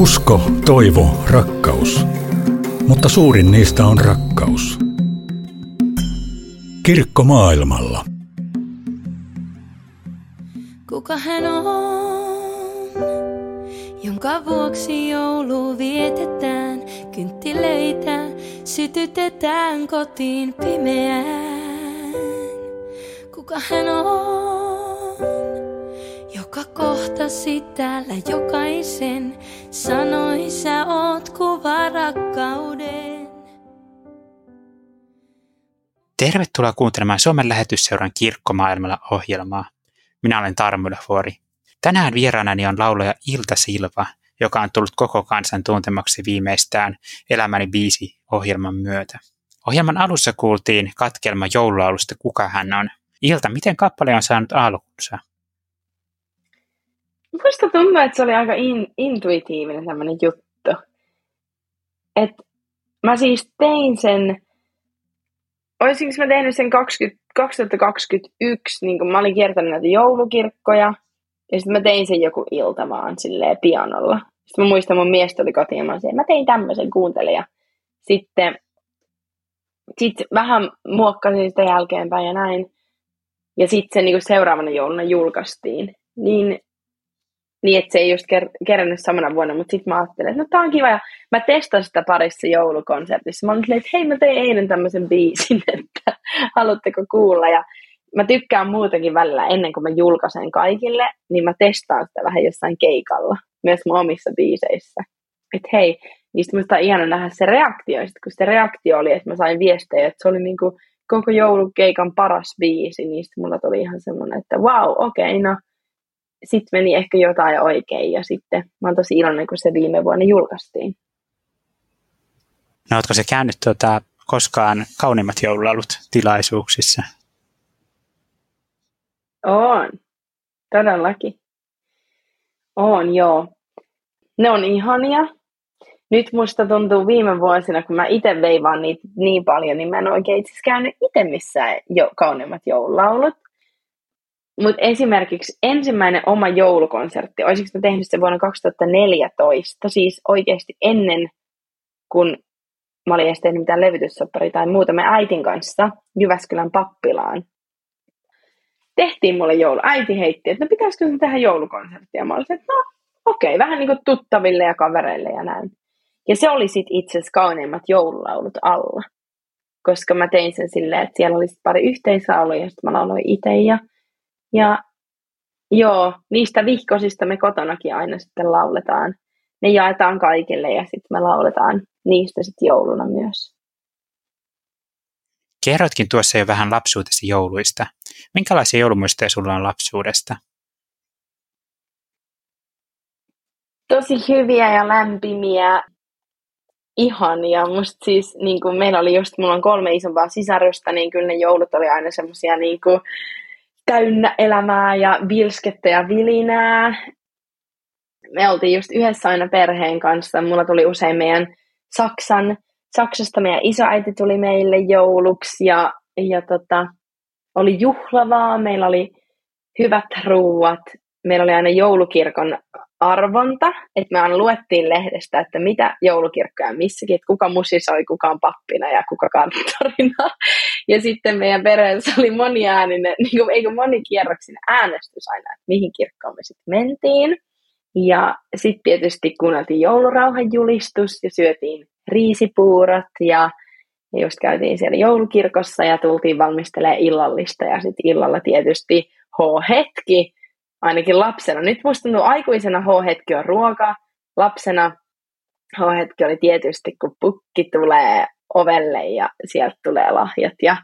Usko, toivo, rakkaus. Mutta suurin niistä on rakkaus. Kirkko maailmalla. Kuka hän on, jonka vuoksi joulu vietetään, kynttilöitä sytytetään kotiin pimeään. Kuka hän on, kohtasi täällä jokaisen, sanoi sä oot kuva rakkauden. Tervetuloa kuuntelemaan Suomen lähetysseuran Kirkkomaailmalla ohjelmaa. Minä olen Tarmo Lefori. Tänään vieraanani on laulaja Ilta Silva, joka on tullut koko kansan tuntemaksi viimeistään Elämäni biisi ohjelman myötä. Ohjelman alussa kuultiin katkelma joululaulusta Kuka hän on. Ilta, miten kappale on saanut alkunsa? Musta tuntuu, että se oli aika in, intuitiivinen tämmöinen juttu. Et mä siis tein sen, olisinko mä tehnyt sen 20, 2021, niin kun mä olin kiertänyt näitä joulukirkkoja, ja sitten mä tein sen joku ilta vaan silleen pianolla. Sitten mä muistan, mun mies tuli kotiin ja mä, mä tein tämmöisen, kuuntele. Ja sitten sit vähän muokkasin sitä jälkeenpäin ja näin. Ja sitten se niin seuraavana jouluna julkaistiin. Niin niin että se ei just ker- kerännyt samana vuonna, mutta sitten mä ajattelin, että no tää on kiva, ja mä testasin sitä parissa joulukonsertissa. Mä olin että hei mä tein eilen tämmöisen biisin, että haluatteko kuulla, ja mä tykkään muutenkin välillä ennen kuin mä julkaisen kaikille, niin mä testaan sitä vähän jossain keikalla, myös mun omissa biiseissä. Että hei, niistä musta on ihana nähdä se reaktio, sit kun se reaktio oli, että mä sain viestejä, että se oli niinku koko joulukeikan paras biisi, niin mulla tuli ihan semmoinen, että wow, okei, okay, no sitten meni ehkä jotain oikein ja sitten mä oon tosi iloinen, kun se viime vuonna julkaistiin. No ootko se käynyt tuota, koskaan kauniimmat joululaulut tilaisuuksissa? On, todellakin. On, joo. Ne on ihania. Nyt musta tuntuu viime vuosina, kun mä itse veivaan niitä niin paljon, niin mä en oikein itse käynyt itse missään jo, kauniimmat joululaulut. Mutta esimerkiksi ensimmäinen oma joulukonsertti, olisiko mä tehnyt se vuonna 2014, siis oikeasti ennen kun mä olin edes tehnyt mitään levytyssopparia tai muuta, me äitin kanssa Jyväskylän pappilaan. Tehtiin mulle joulu. Äiti heitti, että no pitäisikö se tehdä joulukonsertti? Ja mä olin, että no okei, okay, vähän niin kuin tuttaville ja kavereille ja näin. Ja se oli sitten itse asiassa kauneimmat joululaulut alla. Koska mä tein sen silleen, että siellä oli pari yhteislauluja, ja sitten mä lauloin itse ja ja joo, niistä vihkosista me kotonakin aina sitten lauletaan. Ne jaetaan kaikille ja sitten me lauletaan niistä sitten jouluna myös. Kerrotkin tuossa jo vähän lapsuutesi jouluista. Minkälaisia joulumuistoja sulla on lapsuudesta? Tosi hyviä ja lämpimiä, ihania. Musta siis, niin kuin meillä oli just, mulla on kolme isompaa sisarusta, niin kyllä ne joulut oli aina semmoisia niin kuin, täynnä elämää ja vilskettä ja vilinää. Me oltiin just yhdessä aina perheen kanssa. Mulla tuli usein meidän Saksan, Saksasta meidän isoäiti tuli meille jouluksi ja, ja tota, oli juhlavaa. Meillä oli hyvät ruuat. Meillä oli aina joulukirkon arvonta, että me aina luettiin lehdestä, että mitä joulukirkkoja missäkin, että kuka musisoi, kuka on pappina ja kuka kanttorina. Ja sitten meidän perheessä oli moniääninen, niin kuin, eikö monikierroksin äänestys aina, että mihin kirkkoon me sitten mentiin. Ja sitten tietysti kuunneltiin joulurauhan julistus ja syötiin riisipuurot ja ja just käytiin siellä joulukirkossa ja tultiin valmistelemaan illallista ja sitten illalla tietysti H-hetki, ainakin lapsena. Nyt musta tuntuu aikuisena H-hetki on ruoka, lapsena H-hetki oli tietysti, kun pukki tulee ovelle ja sieltä tulee lahjat ja,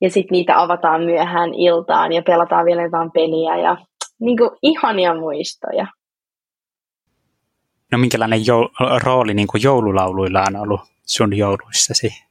ja sitten niitä avataan myöhään iltaan ja pelataan vielä jotain peliä ja niin kuin ihania muistoja. No minkälainen jou- rooli niin kuin joululauluilla on ollut sun jouluissasi?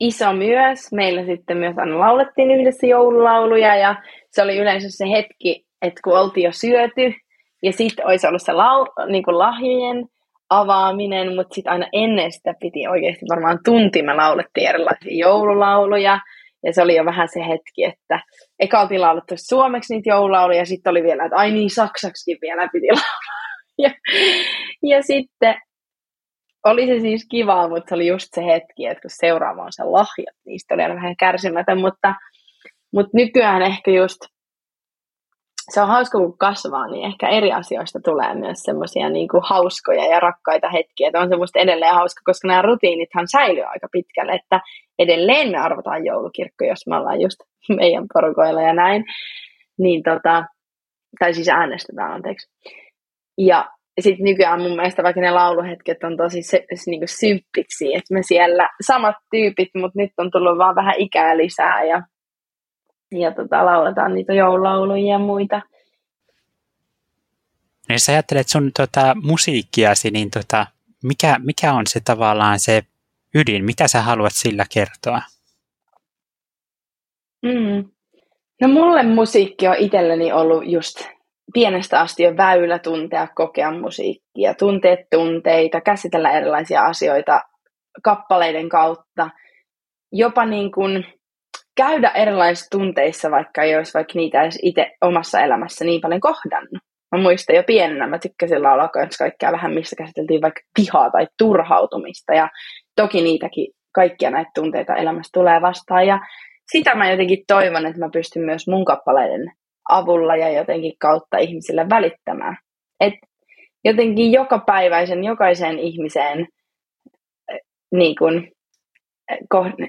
Iso myös. Meillä sitten myös aina laulettiin yhdessä joululauluja ja se oli yleensä se hetki, että kun oltiin jo syöty ja sitten olisi ollut se lau- niin kuin lahjojen avaaminen, mutta sitten aina ennen sitä piti oikeasti varmaan tunti, me laulettiin erilaisia joululauluja, ja se oli jo vähän se hetki, että eka oltiin laulettu suomeksi niitä joululauluja, ja sitten oli vielä, että ai niin, saksaksikin vielä piti laulaa. ja, ja sitten oli se siis kivaa, mutta se oli just se hetki, että kun seuraava on se lahjat, niistä oli vähän kärsimätön, mutta, mutta nykyään ehkä just se on hauska, kun kasvaa, niin ehkä eri asioista tulee myös semmoisia niin hauskoja ja rakkaita hetkiä. Että on semmoista edelleen hauska, koska nämä rutiinithan säilyy aika pitkälle, että edelleen me arvotaan joulukirkko, jos me ollaan just meidän porukoilla ja näin. Niin tota, tai siis äänestetään, anteeksi. Ja sitten nykyään mun mielestä vaikka ne lauluhetket on tosi se, se, niin symppiksi, että me siellä samat tyypit, mutta nyt on tullut vaan vähän ikää lisää ja ja tota, lauletaan niitä joululauluja ja muita. No jos ajattelet sun tota, musiikkiasi, niin tota, mikä, mikä on se tavallaan se ydin? Mitä sä haluat sillä kertoa? Mm. No mulle musiikki on itselleni ollut just pienestä asti jo väylä tuntea, kokea musiikkia, tuntea tunteita, käsitellä erilaisia asioita kappaleiden kautta. Jopa niin kuin käydä erilaisissa tunteissa, vaikka ei olisi vaikka niitä edes itse omassa elämässä niin paljon kohdannut. Mä muistan jo pienenä, mä tykkäsin laulaa kaikkea vähän, missä käsiteltiin vaikka vihaa tai turhautumista. Ja toki niitäkin, kaikkia näitä tunteita elämässä tulee vastaan. Ja sitä mä jotenkin toivon, että mä pystyn myös mun kappaleiden avulla ja jotenkin kautta ihmisille välittämään. Et jotenkin joka päiväisen, jokaiseen ihmiseen niin kun,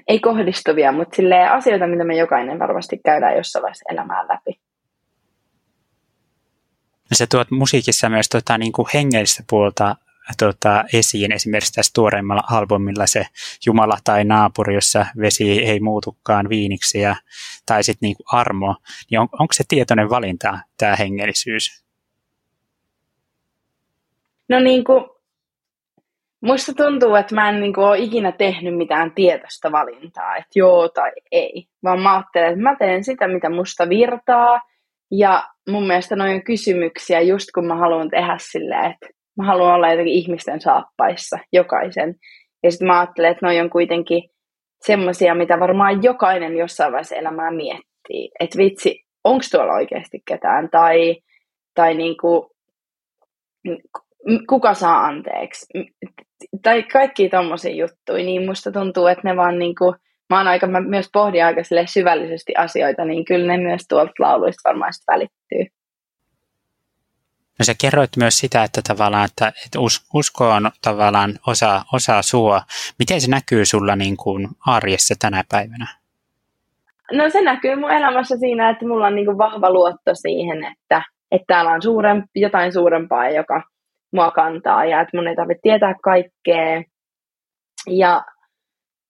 ei kohdistuvia, mutta asioita, mitä me jokainen varmasti käydään jossain vaiheessa elämään läpi. Sä tuot musiikissa myös tota, niin kuin hengellistä puolta tota, esiin, esimerkiksi tässä tuoreimmalla albumilla se Jumala tai naapuri, jossa vesi ei muutukaan viiniksi, ja, tai sitten niin armo, niin on, onko se tietoinen valinta, tämä hengellisyys? No niin kuin, Musta tuntuu, että mä en niin kuin, ole ikinä tehnyt mitään tietoista valintaa, että joo tai ei, vaan mä ajattelen, että mä teen sitä, mitä musta virtaa, ja mun mielestä noin kysymyksiä, just kun mä haluan tehdä silleen, että mä haluan olla jotenkin ihmisten saappaissa, jokaisen. Ja sitten mä ajattelen, että noin on kuitenkin semmoisia, mitä varmaan jokainen jossain vaiheessa elämää miettii. Että vitsi, onko tuolla oikeasti ketään? Tai, tai niin kuin, kuka saa anteeksi? tai kaikki tommosia juttuja, niin musta tuntuu, että ne vaan niinku, mä oon aika, mä myös pohdin aika syvällisesti asioita, niin kyllä ne myös tuolta lauluista varmaan välittyy. No sä kerroit myös sitä, että tavallaan, että, että usko on tavallaan osa, osa sua. Miten se näkyy sulla niin kuin arjessa tänä päivänä? No se näkyy mun elämässä siinä, että mulla on niin kuin vahva luotto siihen, että, että täällä on suurempi, jotain suurempaa, joka mua kantaa ja että mun ei tarvitse tietää kaikkea. Ja,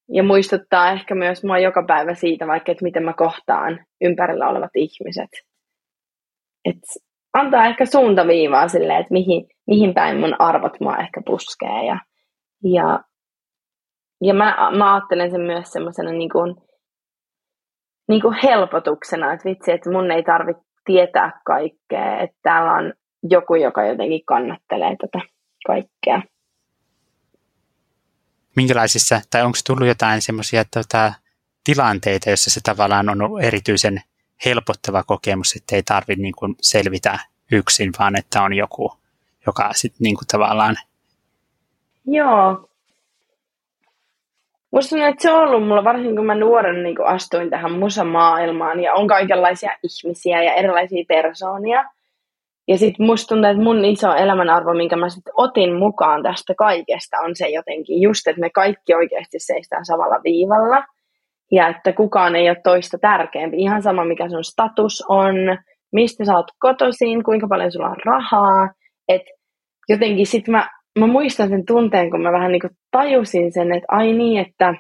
ja muistuttaa ehkä myös mua joka päivä siitä, vaikka että miten mä kohtaan ympärillä olevat ihmiset. Et antaa ehkä suuntaviivaa silleen, että mihin, mihin päin mun arvot mua ehkä puskee. Ja, ja, ja mä, mä ajattelen sen myös semmoisena niin kuin, niin kuin helpotuksena, että vitsi, että mun ei tarvitse tietää kaikkea, että täällä on joku, joka jotenkin kannattelee tätä kaikkea. Minkälaisissa, tai onko tullut jotain semmoisia tota, tilanteita, joissa se tavallaan on ollut erityisen helpottava kokemus, että ei tarvitse niin kuin selvitä yksin, vaan että on joku, joka sitten niin kuin tavallaan... Joo. Musta on, että se on ollut mulla, varsinkin kun mä nuoren niin astuin tähän musamaailmaan ja on kaikenlaisia ihmisiä ja erilaisia persoonia – ja sitten musta tuntuu, että mun iso elämänarvo, minkä mä sitten otin mukaan tästä kaikesta, on se jotenkin just, että me kaikki oikeasti seistään samalla viivalla. Ja että kukaan ei ole toista tärkeämpi. Ihan sama, mikä sun status on, mistä sä oot kotoisin, kuinka paljon sulla on rahaa. Että jotenkin sitten mä, mä muistan sen tunteen, kun mä vähän niin kuin tajusin sen, että ai niin, että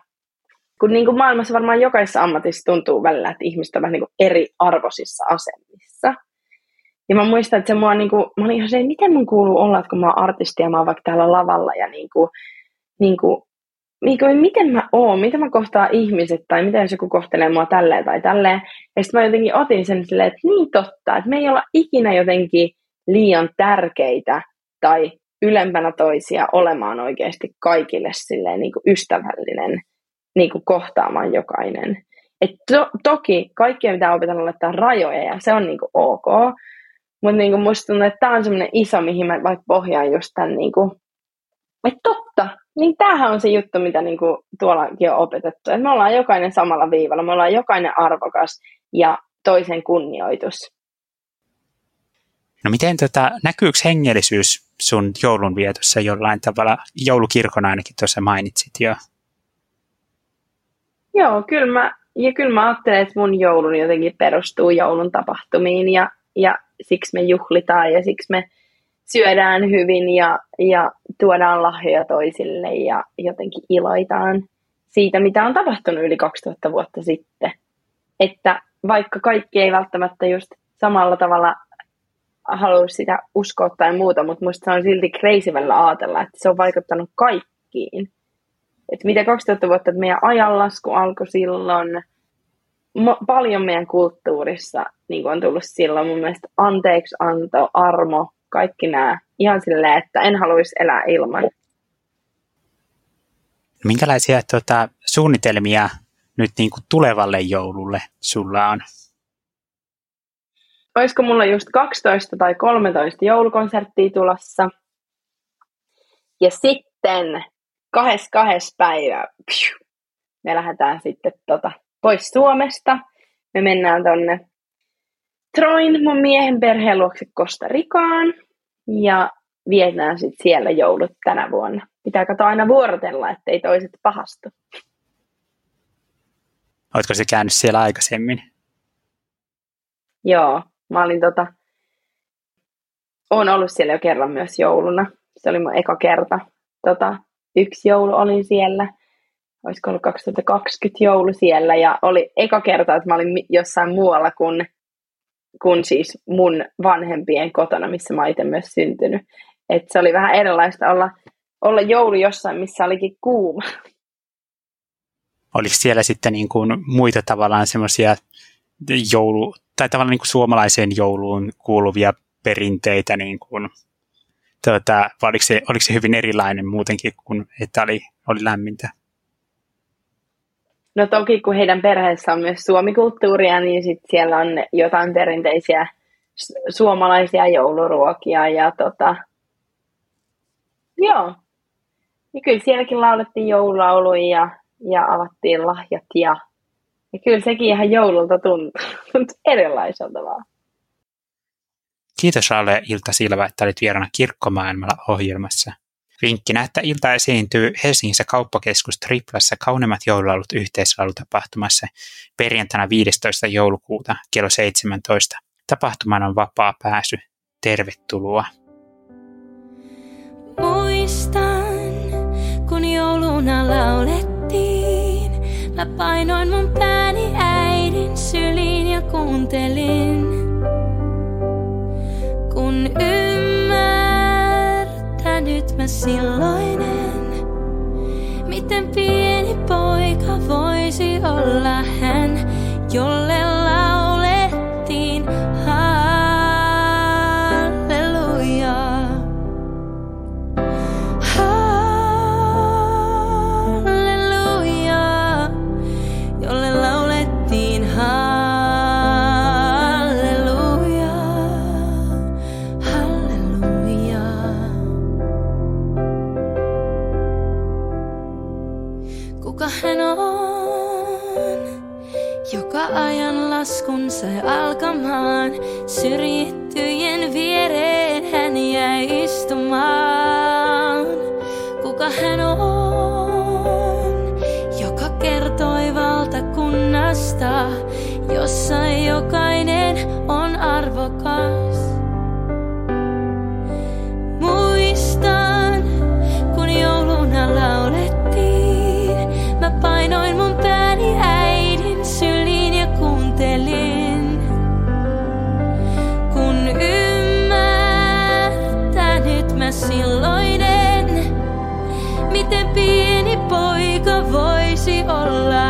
kun niin kuin maailmassa varmaan jokaisessa ammatissa tuntuu välillä, että ihmiset on vähän niin kuin eri arvoisissa asemissa. Ja mä muistan, että se mua niinku, mä olin ihan se, miten mun kuuluu olla, että kun mä oon artisti ja mä oon vaikka täällä lavalla ja niinku, niinku, niinku, miten mä oon, miten mä kohtaan ihmiset tai miten jos joku kohtelee mua tälleen tai tälleen. Ja sitten mä jotenkin otin sen silleen, että niin totta, että me ei olla ikinä jotenkin liian tärkeitä tai ylempänä toisia olemaan oikeasti kaikille silleen niin kuin ystävällinen niin kuin kohtaamaan jokainen. Et to, toki kaikkien pitää opetella laittaa rajoja ja se on niin kuin ok, Mutta niinku musta tuntuu, että tämä on semmoinen iso, mihin mä vaikka pohjaan just tämän, niinku, että totta, niin tämähän on se juttu, mitä niinku tuollakin on opetettu. Että me ollaan jokainen samalla viivalla, me ollaan jokainen arvokas ja toisen kunnioitus. No miten tota, näkyykö hengellisyys sun joulunvietossa jollain tavalla? Joulukirkon ainakin tuossa mainitsit jo. Joo, kyllä mä, ja kyllä mä ajattelen, että mun joulun jotenkin perustuu joulun tapahtumiin ja, ja siksi me juhlitaan ja siksi me syödään hyvin ja, ja tuodaan lahjoja toisille ja jotenkin iloitaan siitä, mitä on tapahtunut yli 2000 vuotta sitten. Että vaikka kaikki ei välttämättä just samalla tavalla halua sitä uskoa tai muuta, mutta musta se on silti kreisivällä ajatella, että se on vaikuttanut kaikkiin. Että mitä 2000 vuotta, että meidän ajanlasku alkoi silloin, paljon meidän kulttuurissa niin on tullut silloin mun mielestä anteeksi anto, armo, kaikki nämä. Ihan silleen, että en haluaisi elää ilman. Minkälaisia tuota, suunnitelmia nyt niin kuin tulevalle joululle sulla on? Olisiko mulla just 12 tai 13 joulukonserttia tulossa. Ja sitten kahes kahes päivä me lähdetään sitten tota, pois Suomesta. Me mennään tonne Troin mun miehen perheen luokse Costa Ricaan ja vietään sitten siellä joulut tänä vuonna. Pitää katsoa aina vuorotella, ettei toiset pahastu. Oletko se käynyt siellä aikaisemmin? Joo, mä olin tota, oon ollut siellä jo kerran myös jouluna. Se oli mun eka kerta. Tota, yksi joulu olin siellä. Olisiko ollut 2020 joulu siellä ja oli eka kerta, että mä olin jossain muualla kuin, kuin siis mun vanhempien kotona, missä mä itse myös syntynyt. Et se oli vähän erilaista olla, olla joulu jossain, missä olikin kuuma. Oliko siellä sitten niin kuin muita tavallaan semmoisia joulu, tai tavallaan niin kuin suomalaiseen jouluun kuuluvia perinteitä, niin kuin, tuota, oliko, se, oliko se hyvin erilainen muutenkin kuin, että oli, oli lämmintä? No toki kun heidän perheessä on myös suomikulttuuria, niin sit siellä on jotain perinteisiä suomalaisia jouluruokia ja tota, joo. Ja kyllä sielläkin laulettiin joululauluja ja, ja avattiin lahjat ja, ja kyllä sekin ihan joululta tuntuu, erilaiselta vaan. Kiitos Ralle Ilta Silva, että olit vieraana Kirkkomaailmalla ohjelmassa. Vinkkinä, että ilta esiintyy Helsingissä kauppakeskus Triplassa kauneimmat joululaulut yhteislaulutapahtumassa perjantaina 15. joulukuuta kello 17. Tapahtumaan on vapaa pääsy. Tervetuloa. Muistan, kun jouluna laulettiin, mä painoin mun pääni äidin syliin ja kuuntelin. Kun ymmärtänyt mä silloinen, miten pieni poika voisi olla hän, jolle syrjittyjen viereen hän jäi istumaan. Kuka hän on, joka kertoi valtakunnasta, jossa jokainen on arvokas. Silloinen, miten pieni poika voisi olla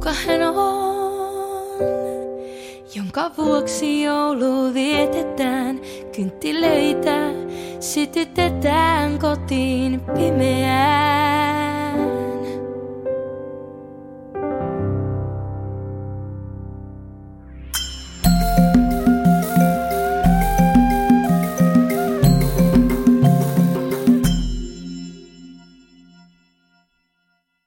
kuka hän on, jonka vuoksi joulu vietetään, kynttilöitä sytytetään kotiin pimeään.